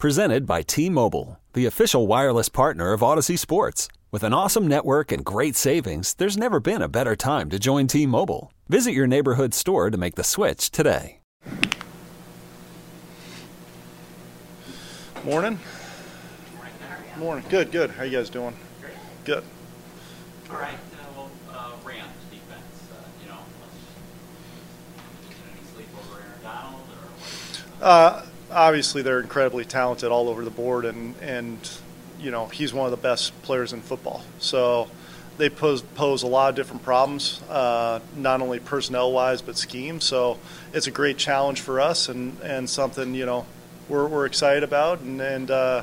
Presented by T-Mobile, the official wireless partner of Audacy Sports. With an awesome network and great savings, there's never been a better time to join T-Mobile. Visit your neighborhood store to make the switch today. Morning. Morning. Good, good. How you guys doing? Good. All right. Uh, well, uh, Rams defense. Uh, you know, any sleep over Aaron Donald or what? Uh, obviously, they're incredibly talented all over the board, and and you know he's one of the best players in football. So they pose pose a lot of different problems, uh, not only personnel wise but scheme. So it's a great challenge for us, and and something you know we're we're excited about, and and uh,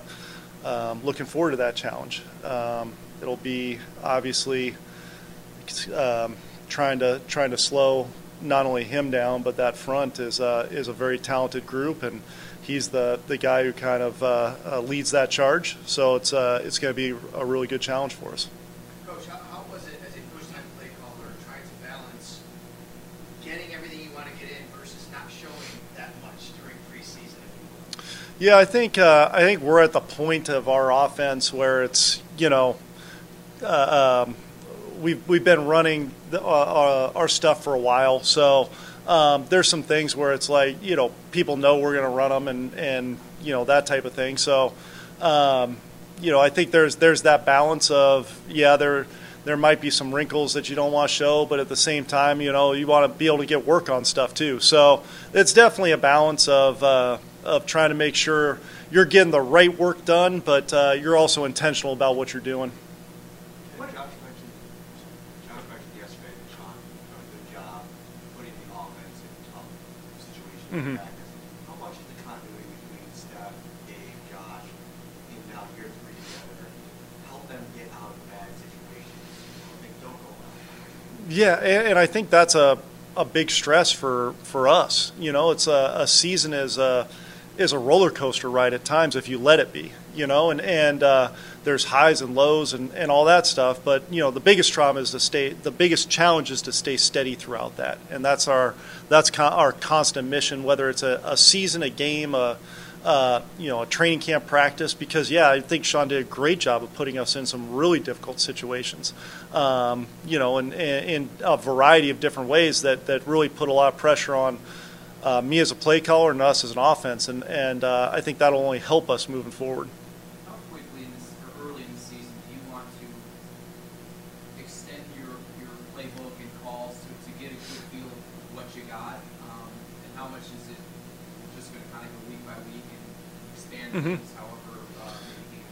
um, looking forward to that challenge. Um, it'll be obviously um, trying to trying to slow not only him down, but that front is uh, is a very talented group, and he's the the guy who kind of uh, uh, leads that charge. So it's uh, it's going to be a really good challenge for us. Coach, how, how was it as a first-time play caller trying to balance getting everything you want to get in versus not showing that much during preseason? if you will? Yeah, I think uh, I think we're at the point of our offense where it's you know uh, um, we've we've been running the, our stuff for a while, so um, there's some things where it's like you know people know we're going to run them and and you know that type of thing. So um, you know I think there's there's that balance of yeah there. There might be some wrinkles that you don't want to show, but at the same time, you know, you want to be able to get work on stuff too. So it's definitely a balance of uh, of trying to make sure you're getting the right work done, but uh, you're also intentional about what you're doing. Josh mentioned, Josh mentioned yesterday that Sean done a good job putting the offense in tough Mhm. How much is the continuity between Steph, Dave, Josh, and now here three together help them get out of bad situations things don't go well? Yeah, and, and I think that's a, a big stress for, for us. You know, it's a, a season is a is a roller coaster ride at times if you let it be. You know, and and uh, there's highs and lows and, and all that stuff. But you know, the biggest trauma is to stay. The biggest challenge is to stay steady throughout that, and that's our that's our constant mission. Whether it's a, a season, a game, a uh, you know, a training camp practice because, yeah, I think Sean did a great job of putting us in some really difficult situations, um, you know, in, in a variety of different ways that, that really put a lot of pressure on uh, me as a play caller and us as an offense. And, and uh, I think that'll only help us moving forward. How quickly in this, or early in the season, do you want to extend your, your playbook and calls to, to get a good feel of what you got? Um, and how much is it just going to kind of go week by week and expand Mhm. things however uh, maybe you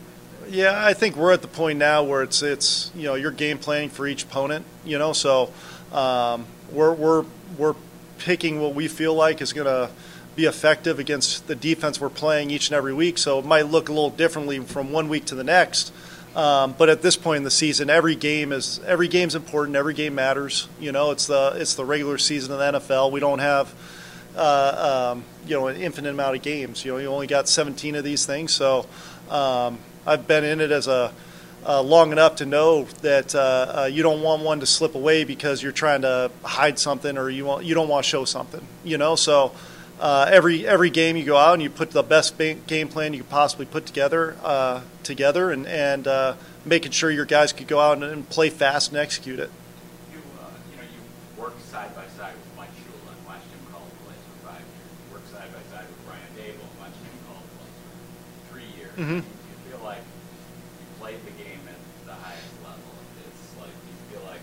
can Yeah, I think we're at the point now where it's it's you know you're game planning for each opponent. You know, so um, we're we're we're picking what we feel like is going to be effective against the defense we're playing each and every week. So it might look a little differently from one week to the next. Um, but at this point in the season, every game is every game's important. Every game matters. You know, it's the it's the regular season of the NFL. We don't have uh, um, you know an infinite amount of games. You know, you only got 17 of these things. So um, I've been in it as a uh, long enough to know that uh, uh, you don't want one to slip away because you're trying to hide something or you want you don't want to show something. You know, so uh, every every game you go out and you put the best game plan you could possibly put together uh, together and and uh, making sure your guys could go out and, and play fast and execute it. You, you know, you work side by side with Mike Shula and watched him call plays for five years. You work side by side with Brian Daboll and watched him call plays for three years. Mhm. Do you feel like played the game at the highest level? It's like you feel like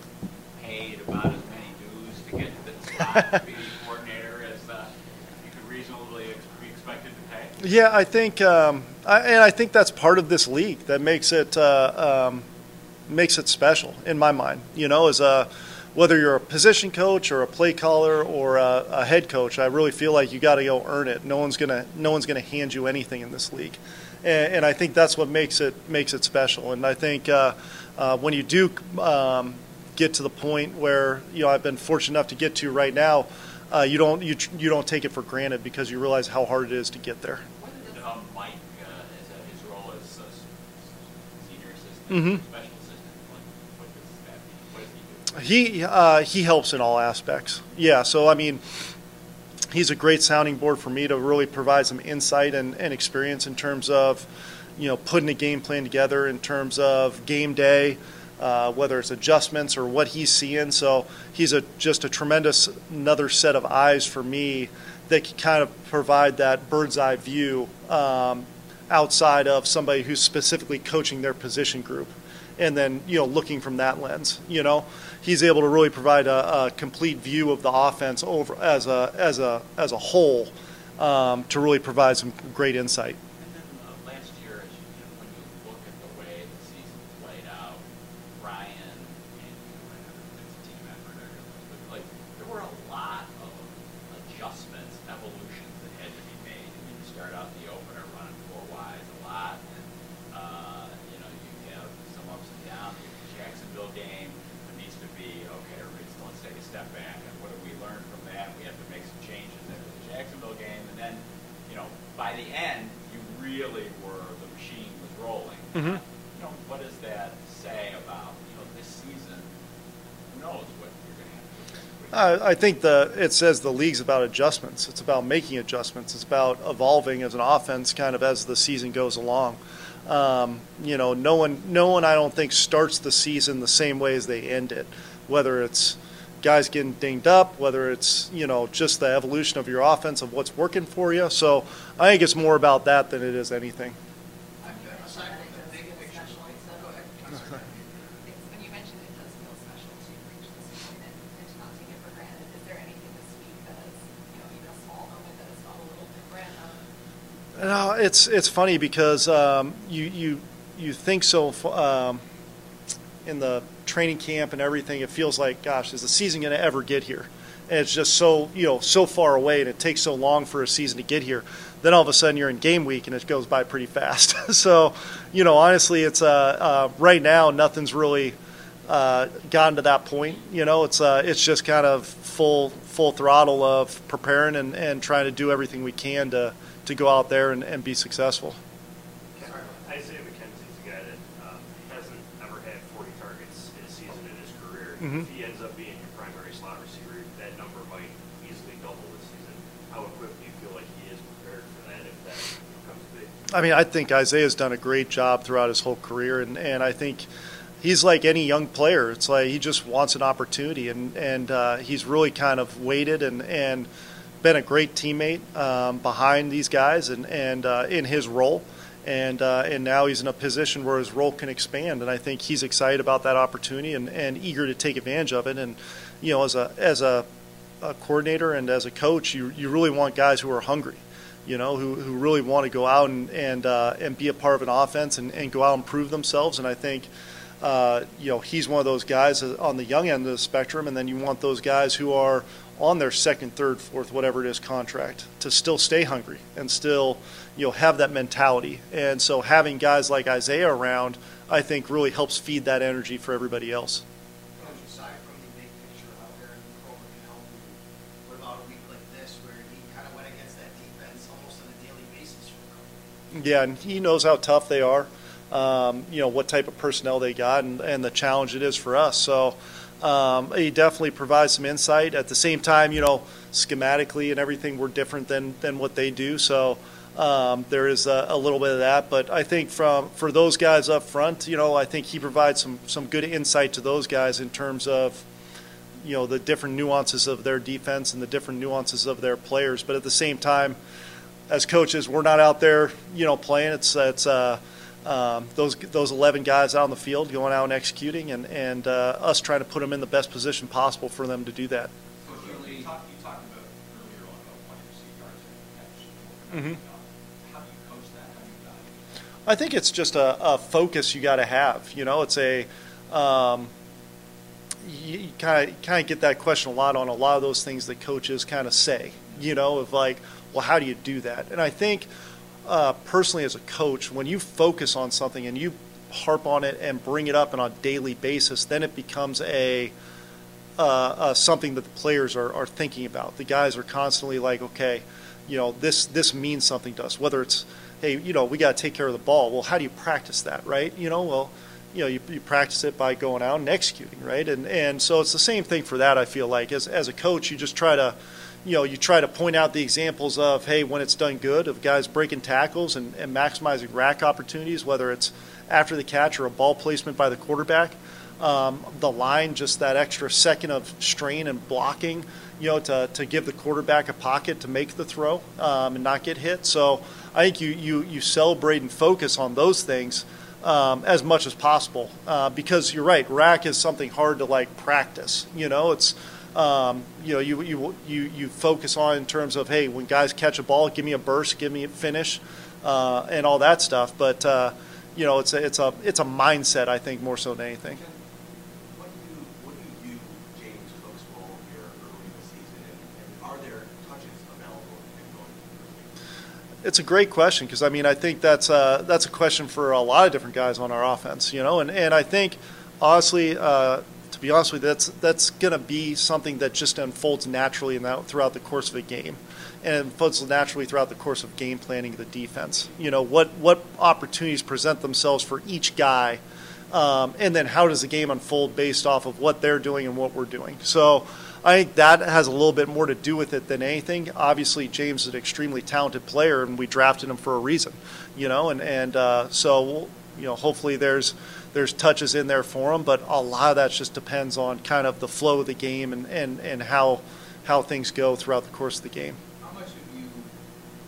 paid about as many dues to get to the spot to be coordinator as uh, you could reasonably ex- be expected to pay? Yeah, I think, um, I, and I think that's part of this league that makes it uh, um, makes it special in my mind. You know, is uh, whether you're a position coach or a play caller or a, a head coach, I really feel like you got to go earn it. No one's gonna no one's gonna hand you anything in this league, and, and I think that's what makes it makes it special. And I think uh, uh, when you do um, get to the point where you know I've been fortunate enough to get to right now, uh, you don't you you don't take it for granted because you realize how hard it is to get there. Um, Mike, uh, that his role as s- senior assistant, Mhm. special assistant? What, what does that mean? What does he? Uh, he helps in all aspects. Yeah, so I mean, he's a great sounding board for me to really provide some insight and, and experience in terms of, you know, putting a game plan together in terms of game day, uh, whether it's adjustments or what he's seeing. So he's a just a tremendous another set of eyes for me that can kind of provide that bird's eye view um, outside of somebody who's specifically coaching their position group and then you know looking from that lens you know? He's able to really provide a, a complete view of the offense over as a as a as a whole um, to really provide some great insight And then uh, last year, as you, you know, when you look at the way the season played out, Ryan and you know, whatever, it's a team effort, I realize, but like there were a lot of adjustments, evolutions that had to be made. I mean, you start out in the opener running four wides a lot, and uh, you know you have some ups and downs. The Jacksonville game there needs to be okay. Everybody's let's take a step back, and what did we learn from that? We have to make some changes after the Jacksonville game, and then you know, by the end, you really were, the machine was rolling. Mhm. You know, what does that say about, you know, this season? Who knows what you're going to have I, I think the it says the league's about adjustments. It's about making adjustments. It's about evolving as an offense, kind of as the season goes along. Um, you know, no one, no one, I don't think starts the season the same way as they end it. Whether it's guys getting dinged up, whether it's you know just the evolution of your offense of what's working for you. So I think it's more about that than it is anything. Aside from the big picture points, go ahead. Councilor. It's, when you mentioned it does feel special to reach this point and, and to not take it for granted, is there anything this week that is, you know, even a small moment that has felt a little different? Um, No, it's it's funny because um, you you you think so um, in the training camp and everything. It feels like, gosh, is the season going to ever get here? And it's just so you know so far away, and it takes so long for a season to get here. Then all of a sudden you're in game week, and it goes by pretty fast. so, you know, honestly, it's uh, uh, right now nothing's really uh, gotten to that point. You know, it's uh, it's just kind of full full throttle of preparing and, and trying to do everything we can to to go out there and, and be successful. Isaiah McKenzie's a guy that um, hasn't ever had 40 targets in a season in his career. Mhm. If he ends up being your primary slot receiver, that number might easily double this season. How equipped do you feel like he is prepared for that if that comes big? I mean, I think Isaiah's done a great job throughout his whole career, and, and I think he's like any young player. It's like he just wants an opportunity, and and uh, he's really kind of waited and and been a great teammate um, behind these guys and and uh, in his role. And uh, and now he's in a position where his role can expand, and I think he's excited about that opportunity and, and eager to take advantage of it. And you know, as a as a, a coordinator and as a coach, you you really want guys who are hungry you know, who, who really want to go out and and, uh, and be a part of an offense and, and go out and prove themselves. And I think, uh, you know, he's one of those guys on the young end of the spectrum. And then you want those guys who are on their second, third, fourth, whatever it is contract to still stay hungry and still, you know, have that mentality. And so having guys like Isaiah around, I think, really helps feed that energy for everybody else. Coach, aside from the big picture out there and Kroger can help you, what about a week like this where he kind of went against that defense almost on a daily basis for a couple? Yeah, and he knows how tough they are. Um, you know what type of personnel they got, and, and the challenge it is for us. So um, he definitely provides some insight. At the same time, you know, schematically and everything, we're different than than what they do. So um, there is a, a little bit of that. But I think from for those guys up front, you know, I think he provides some some good insight to those guys in terms of you know the different nuances of their defense and the different nuances of their players. But at the same time as coaches, we're not out there, you know, playing. It's it's uh, um, those those 11 guys out on the field going out and executing, and and uh, us trying to put them in the best position possible for them to do that. Coach, you you talked, you talked about earlier on about wanting to see yards after catch. Mhm. How do you coach that? How do you I think it's just a, a focus you got to have. You know, it's a, um, you kind of kind of get that question a lot on a lot of those things that coaches kind of say. You know, of like, well, how do you do that? And I think uh, personally, as a coach, when you focus on something and you harp on it and bring it up on a daily basis, then it becomes a uh, uh, something that the players are, are thinking about. The guys are constantly like, okay, you know, this this means something to us. Whether it's, hey, you know, we got to take care of the ball. Well, how do you practice that, right? You know, well, you know, you, you practice it by going out and executing, right? And and so it's the same thing for that. I feel like as as a coach, you just try to you know, you try to point out the examples of, hey, when it's done good, of guys breaking tackles and, and maximizing YAC opportunities, whether it's after the catch or a ball placement by the quarterback. Um, the line, just that extra second of strain and blocking, you know, to, to give the quarterback a pocket to make the throw um, and not get hit. So I think you, you, you celebrate and focus on those things um, as much as possible uh, because you're right, YAC is something hard to like practice. You know, it's um, you know, you, you, you, you focus on in terms of, hey, when guys catch a ball, give me a burst, give me a finish, uh, and all that stuff. But, uh, you know, it's a, it's, a, it's a mindset, I think, more so than anything. What do you, what do you do James Cook's role here early in the season, and, and are there touches available in going through It's a great question because I mean I think that's a, that's a question for a lot of different guys on our offense, you know, and, and I think honestly, uh, be honest with you, that's that's going to be something that just unfolds naturally in that, throughout the course of a game, and unfolds naturally throughout the course of game planning of the defense. You know what what opportunities present themselves for each guy, um, and then how does the game unfold based off of what they're doing and what we're doing. So. I think that has a little bit more to do with it than anything. Obviously, James is an extremely talented player, and we drafted him for a reason, you know. And and uh, so, you know, hopefully there's there's touches in there for him, but a lot of that just depends on kind of the flow of the game and, and, and how how things go throughout the course of the game. How much have you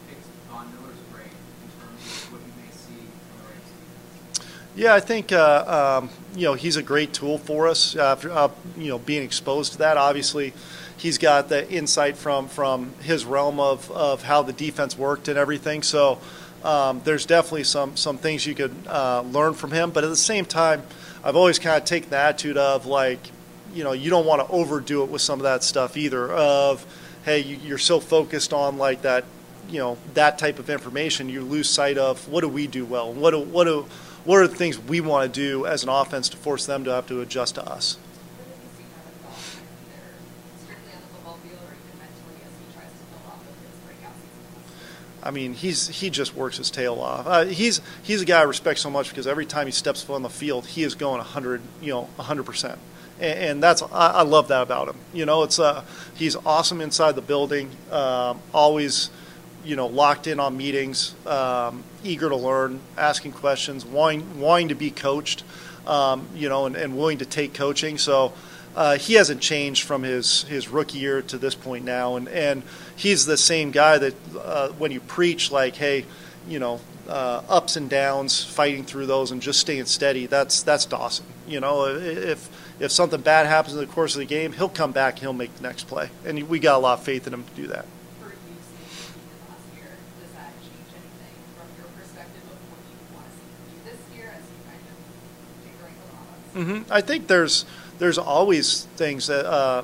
picked Von Miller's brain in terms of what you may see from the? Yeah, I think uh, um, you know he's a great tool for us. After uh, you know being exposed to that, obviously he's got the insight from from his realm of of how the defense worked and everything. So um, there's definitely some some things you could uh, learn from him. But at the same time, I've always kind of taken the attitude of like, you know, you don't want to overdo it with some of that stuff either. Of hey, you, you're so focused on like that, you know, that type of information, you lose sight of what do we do well, what do what do what are the things we want to do as an offense to force them to have to adjust to us. What did you see kind of Dawson either strictly on the football field or even mentally as he tries to build off of his breakout season? I mean, he's he just works his tail off. Uh, he's he's a guy I respect so much because every time he steps foot on the field, he is going 100, you know, 100 percent, and that's I, I love that about him. You know, it's uh, he's awesome inside the building, um, always, you know, locked in on meetings, um, eager to learn, asking questions, wanting wanting to be coached, um, you know, and, and willing to take coaching. So uh, he hasn't changed from his, his rookie year to this point now, and, and he's the same guy that uh, when you preach like, hey, you know, uh, ups and downs, fighting through those, and just staying steady. That's that's Dawson. You know, if if something bad happens in the course of the game, he'll come back, and he'll make the next play, and we got a lot of faith in him to do that. For you seeing what he did last year, does that change anything from your perspective of what you want to see him do this year as you kind of tinkering with offense? hmm I think there's there's always things that uh,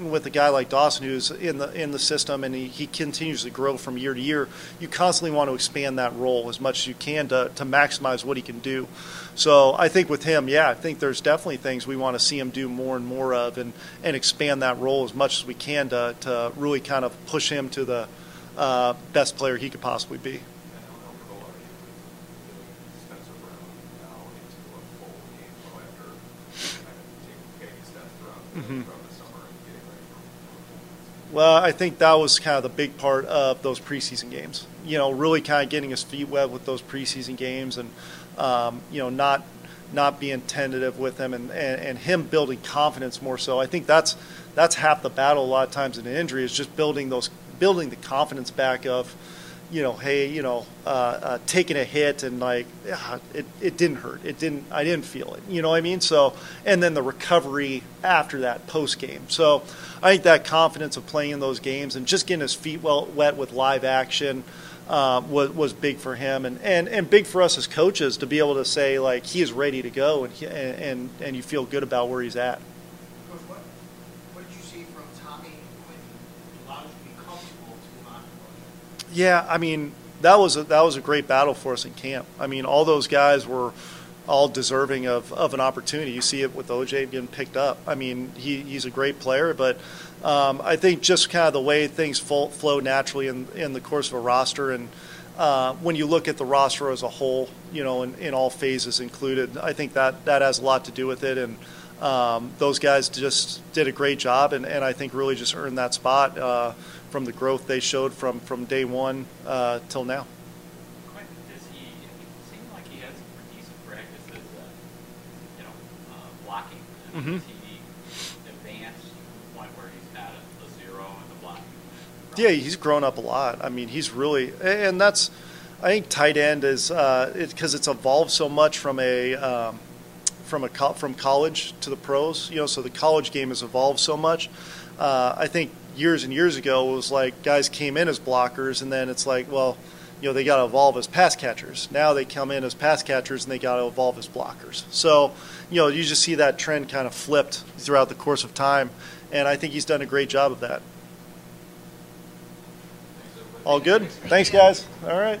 with a guy like Dawson who's in the in the system and he, he continues to grow from year to year. You constantly want to expand that role as much as you can to, to maximize what he can do. So I think with him, yeah, I think there's definitely things we want to see him do more and more of and, and expand that role as much as we can to, to really kind of push him to the uh, best player he could possibly be. And how comfortable are you with Spencer Brown now into a full game flow after kind of taking, getting steps throughout, the- Mhm. throughout the summer and getting ready for for Well, I think that was kind of the big part of those preseason games. You know, really kind of getting his feet wet with those preseason games, and um, you know, not not being tentative with him, and, and, and him building confidence more so. I think that's that's half the battle. A lot of times in an injury is just building those building the confidence back of, you know, hey, you know, uh, uh, taking a hit and like, uh, it, it didn't hurt. It didn't, I didn't feel it. You know what I mean? So, and then the recovery after that post game. So I think that confidence of playing in those games and just getting his feet well, wet with live action uh, was, was big for him and, and, and big for us as coaches to be able to say, like, he is ready to go and, he, and, and you feel good about where he's at. Coach, what, what did you see from Tommy when allowed you to be comfortable to yeah, I mean that was a, that was a great battle for us in camp. I mean, all those guys were all deserving of, of an opportunity. You see it with OJ getting picked up. I mean, he, he's a great player, but um, I think just kind of the way things flow, flow naturally in, in the course of a roster and uh, when you look at the roster as a whole, you know, in, in all phases included, I think that that has a lot to do with it. And um, those guys just did a great job, and, and I think really just earned that spot uh, from the growth they showed from, from day one uh, till now. Quintin, does he, it seemed like he pretty decent practices, uh, you know, uh, blocking. And Mhm. He advance to the point where he's at a, a zero in the blocking? Yeah, he's grown up a lot. I mean, he's really, and that's, I think tight end is because it, 'cause it's evolved so much from a um, from a co- from college to the pros. You know, so the college game has evolved so much. Uh, I think years and years ago it was like guys came in as blockers, and then it's like, well, you know, they got to evolve as pass catchers. Now they come in as pass catchers, and they got to evolve as blockers. So, you know, you just see that trend kind of flipped throughout the course of time, and I think he's done a great job of that. All good? Thanks, guys. All right.